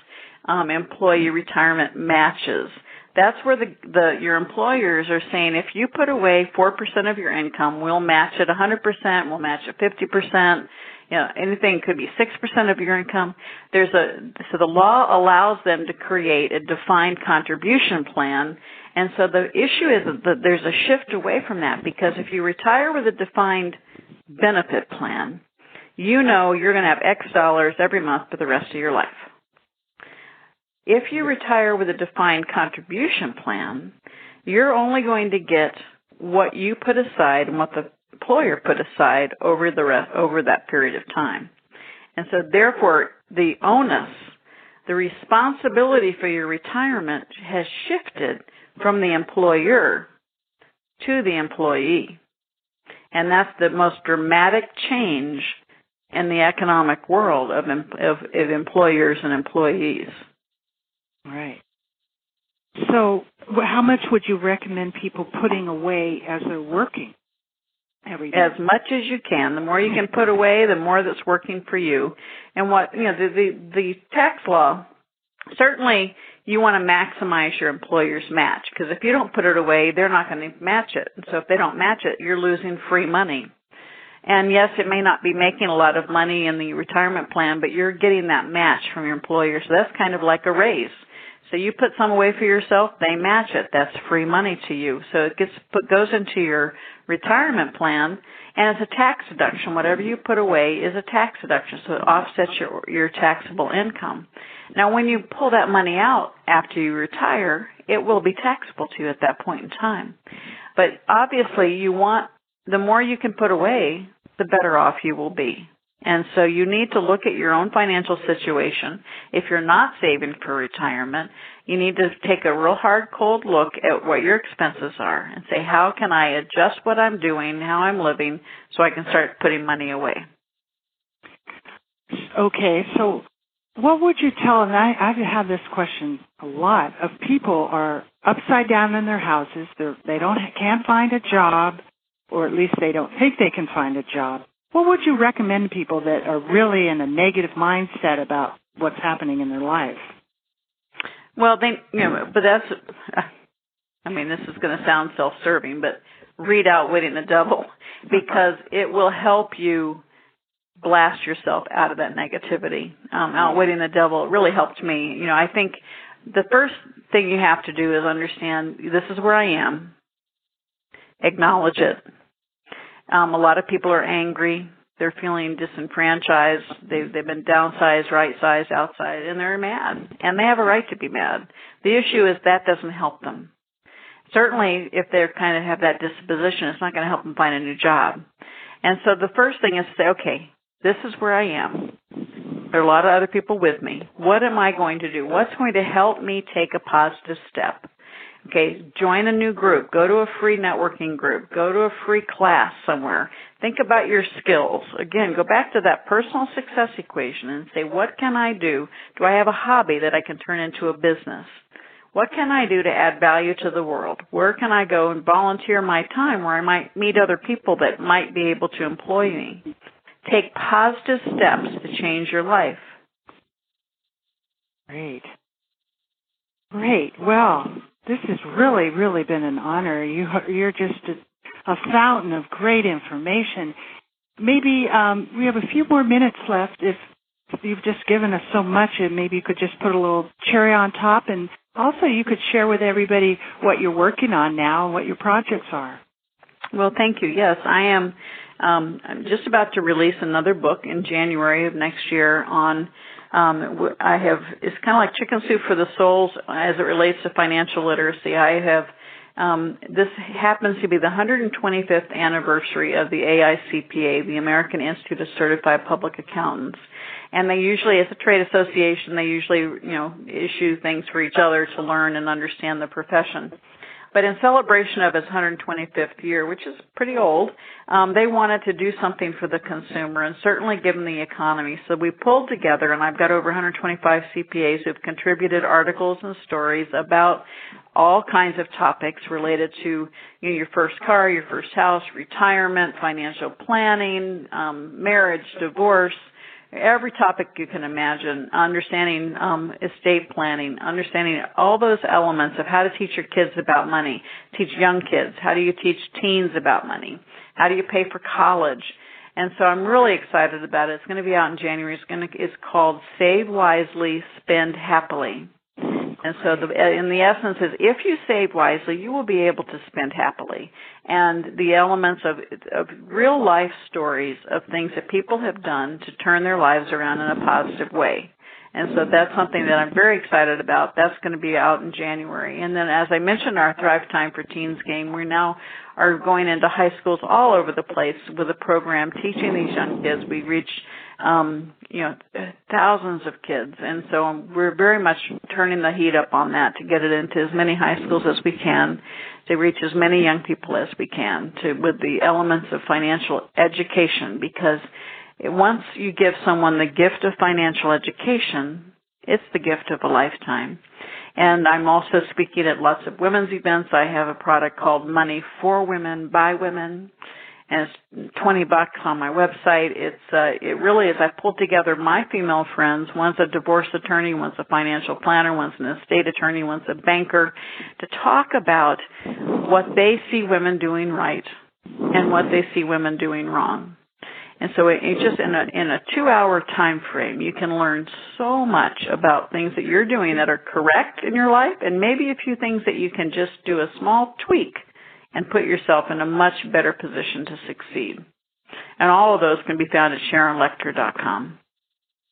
um, employee retirement matches. That's where the, the, your employers are saying if you put away 4% of your income, we'll match it 100%, we'll match it 50%, you know, anything could be 6% of your income. There's a, so the law allows them to create a defined contribution plan and so the issue is that there's a shift away from that because if you retire with a defined benefit plan, you know you're going to have X dollars every month for the rest of your life. If you retire with a defined contribution plan, you're only going to get what you put aside and what the employer put aside over the rest, over that period of time. And so therefore the onus, the responsibility for your retirement has shifted from the employer to the employee. And that's the most dramatic change in the economic world of, of, of employers and employees. Right. So, how much would you recommend people putting away as they're working? Every day. As much as you can. The more you can put away, the more that's working for you. And what you know, the the, the tax law certainly you want to maximize your employer's match because if you don't put it away, they're not going to match it. So if they don't match it, you're losing free money. And yes, it may not be making a lot of money in the retirement plan, but you're getting that match from your employer. So that's kind of like a raise. So you put some away for yourself, they match it. That's free money to you. So it gets put goes into your retirement plan and it's a tax deduction. Whatever you put away is a tax deduction. So it offsets your your taxable income. Now when you pull that money out after you retire, it will be taxable to you at that point in time. But obviously you want the more you can put away, the better off you will be. And so you need to look at your own financial situation. If you're not saving for retirement, you need to take a real hard cold look at what your expenses are and say, how can I adjust what I'm doing, how I'm living, so I can start putting money away. Okay, so what would you tell, and I, I've had this question a lot, of people are upside down in their houses, they're, they don't, can't find a job, or at least they don't think they can find a job what would you recommend to people that are really in a negative mindset about what's happening in their life? Well, they, you know, but that's, I mean, this is going to sound self-serving, but read Outwitting the Devil because it will help you blast yourself out of that negativity. Um, Outwitting the Devil really helped me. You know, I think the first thing you have to do is understand this is where I am. Acknowledge it um, a lot of people are angry. They're feeling disenfranchised. They've they've been downsized, right sized, outside, and they're mad. And they have a right to be mad. The issue is that doesn't help them. Certainly, if they kind of have that disposition, it's not going to help them find a new job. And so the first thing is to say, okay, this is where I am. There are a lot of other people with me. What am I going to do? What's going to help me take a positive step? Okay, join a new group. Go to a free networking group. Go to a free class somewhere. Think about your skills. Again, go back to that personal success equation and say, what can I do? Do I have a hobby that I can turn into a business? What can I do to add value to the world? Where can I go and volunteer my time where I might meet other people that might be able to employ me? Take positive steps to change your life. Great. Great. Well, this has really, really been an honor. You, you're just a, a fountain of great information. Maybe um, we have a few more minutes left. If you've just given us so much, and maybe you could just put a little cherry on top, and also you could share with everybody what you're working on now and what your projects are. Well, thank you. Yes, I am. Um, I'm just about to release another book in January of next year on um, I have it's kind of like chicken soup for the souls as it relates to financial literacy. I have um, this happens to be the 125th anniversary of the AICPA, the American Institute of Certified Public Accountants. And they usually, as a trade association, they usually, you know, issue things for each other to learn and understand the profession. But in celebration of its 125th year, which is pretty old, um, they wanted to do something for the consumer and certainly given the economy. So we pulled together, and I've got over 125 CPAs who've contributed articles and stories about all kinds of topics related to you know, your first car, your first house, retirement, financial planning, um, marriage, divorce, every topic you can imagine, understanding um, estate planning, understanding all those elements of how to teach your kids about money, teach young kids, how do you teach teens about money, how do you pay for college. And so I'm really excited about it. It's going to be out in January. It's going to, it's called Save Wisely, Spend Happily. And so the, uh, in the essence is if you save wisely, you will be able to spend happily. And the elements of, of real life stories of things that people have done to turn their lives around in a positive way. And so that's something that I'm very excited about. That's going to be out in January. And then as I mentioned our Thrive Time for Teens game, we now are going into high schools all over the place with a program teaching these young kids. We reach um, you know, thousands of kids. And so we're very much turning the heat up on that to get it into as many high schools as we can, to reach as many young people as we can, to with the elements of financial education because once you give someone the gift of financial education, it's the gift of a lifetime. And I'm also speaking at lots of women's events. I have a product called Money for Women by Women and it's 20 bucks on my website. It's uh, it really is. I've pulled together my female friends. One's a divorce attorney, one's a financial planner, one's an estate attorney, one's a banker, to talk about what they see women doing right and what they see women doing wrong. And so it, just in a in a two hour time frame, you can learn so much about things that you're doing that are correct in your life, and maybe a few things that you can just do a small tweak and put yourself in a much better position to succeed. And all of those can be found at SharonLechter.com.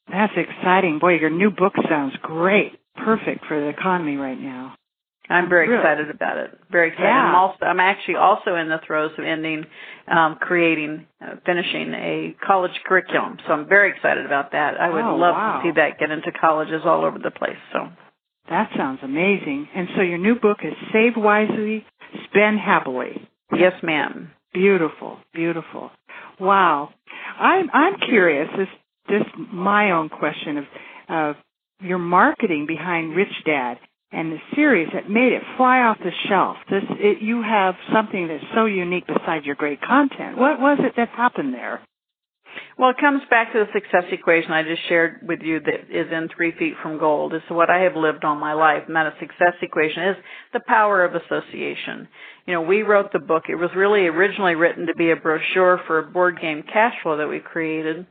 That's exciting. Boy, your new book sounds great. Perfect for the economy right now. I'm very really? excited about it. Very excited. Yeah. I'm also I'm actually also in the throes of ending, um, creating, uh, finishing a college curriculum. So I'm very excited about that. I would oh, love wow. to see that get into colleges all over the place. So that sounds amazing. And so your new book is Save Wisely, Spend Happily. Yes, ma'am. Beautiful, beautiful. Wow. I'm I'm curious. This this my own question of of your marketing behind Rich Dad and the series that made it fly off the shelf. This it, you have something that's so unique besides your great content. What was it that happened there? Well, it comes back to the success equation I just shared with you that is in Three Feet from Gold. It's what I have lived all my life. And that a success equation is the power of association. You know, we wrote the book. It was really originally written to be a brochure for a board game cash flow that we created.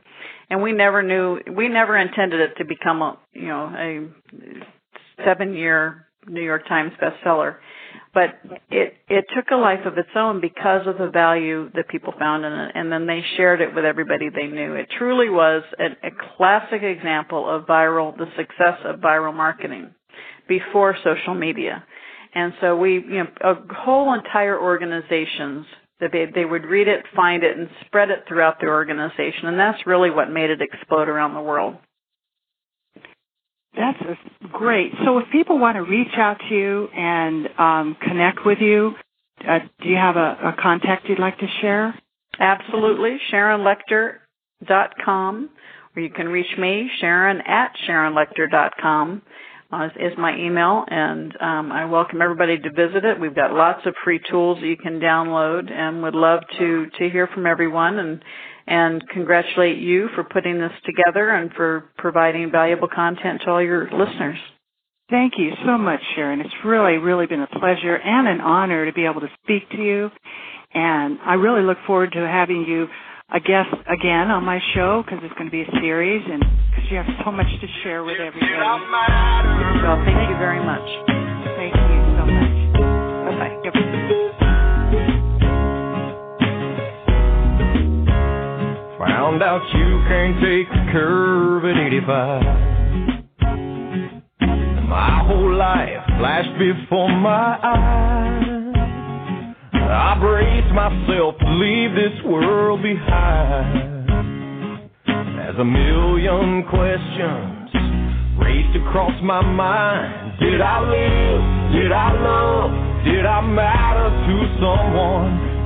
And we never knew, we never intended it to become a, you know, a seven year New York Times bestseller. But it it took a life of its own because of the value that people found in it, and then they shared it with everybody they knew. It truly was a, a classic example of viral, the success of viral marketing before social media. And so we, you know, a whole entire organizations that they they would read it, find it, and spread it throughout the organization, and that's really what made it explode around the world. That's great. So if people want to reach out to you and um, connect with you, uh, do you have a, a, contact you'd like to share? Absolutely. SharonLechter.com, or you can reach me, Sharon at SharonLechter.com. Uh, is my email, and um, I welcome everybody to visit it. We've got lots of free tools that you can download, and would love to to hear from everyone and and congratulate you for putting this together and for providing valuable content to all your listeners. Thank you so much, Sharon. It's really, really been a pleasure and an honor to be able to speak to you. And I really look forward to having you a guest again on my show because it's going to be a series and because you have so much to share with everybody. Well, thank you very much. Found out you can't take a curve at 85. My whole life flashed before my eyes. I braced myself to leave this world behind. As a million questions raced across my mind. Did I live? Did I love? Did I matter to someone?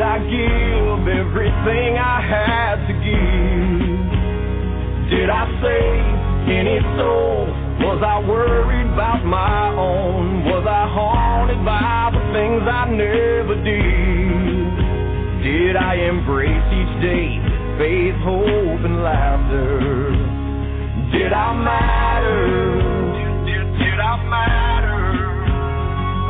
Did I give everything I had to give? Did I save any souls? Was I worried about my own? Was I haunted by the things I never did? Did I embrace each day faith, hope, and laughter? Did I matter? Did, did, did I matter?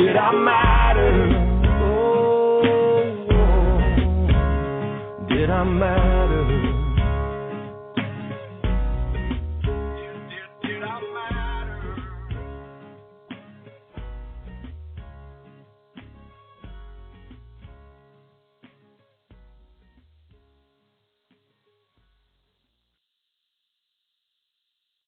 Did I matter? Oh, oh. did I matter?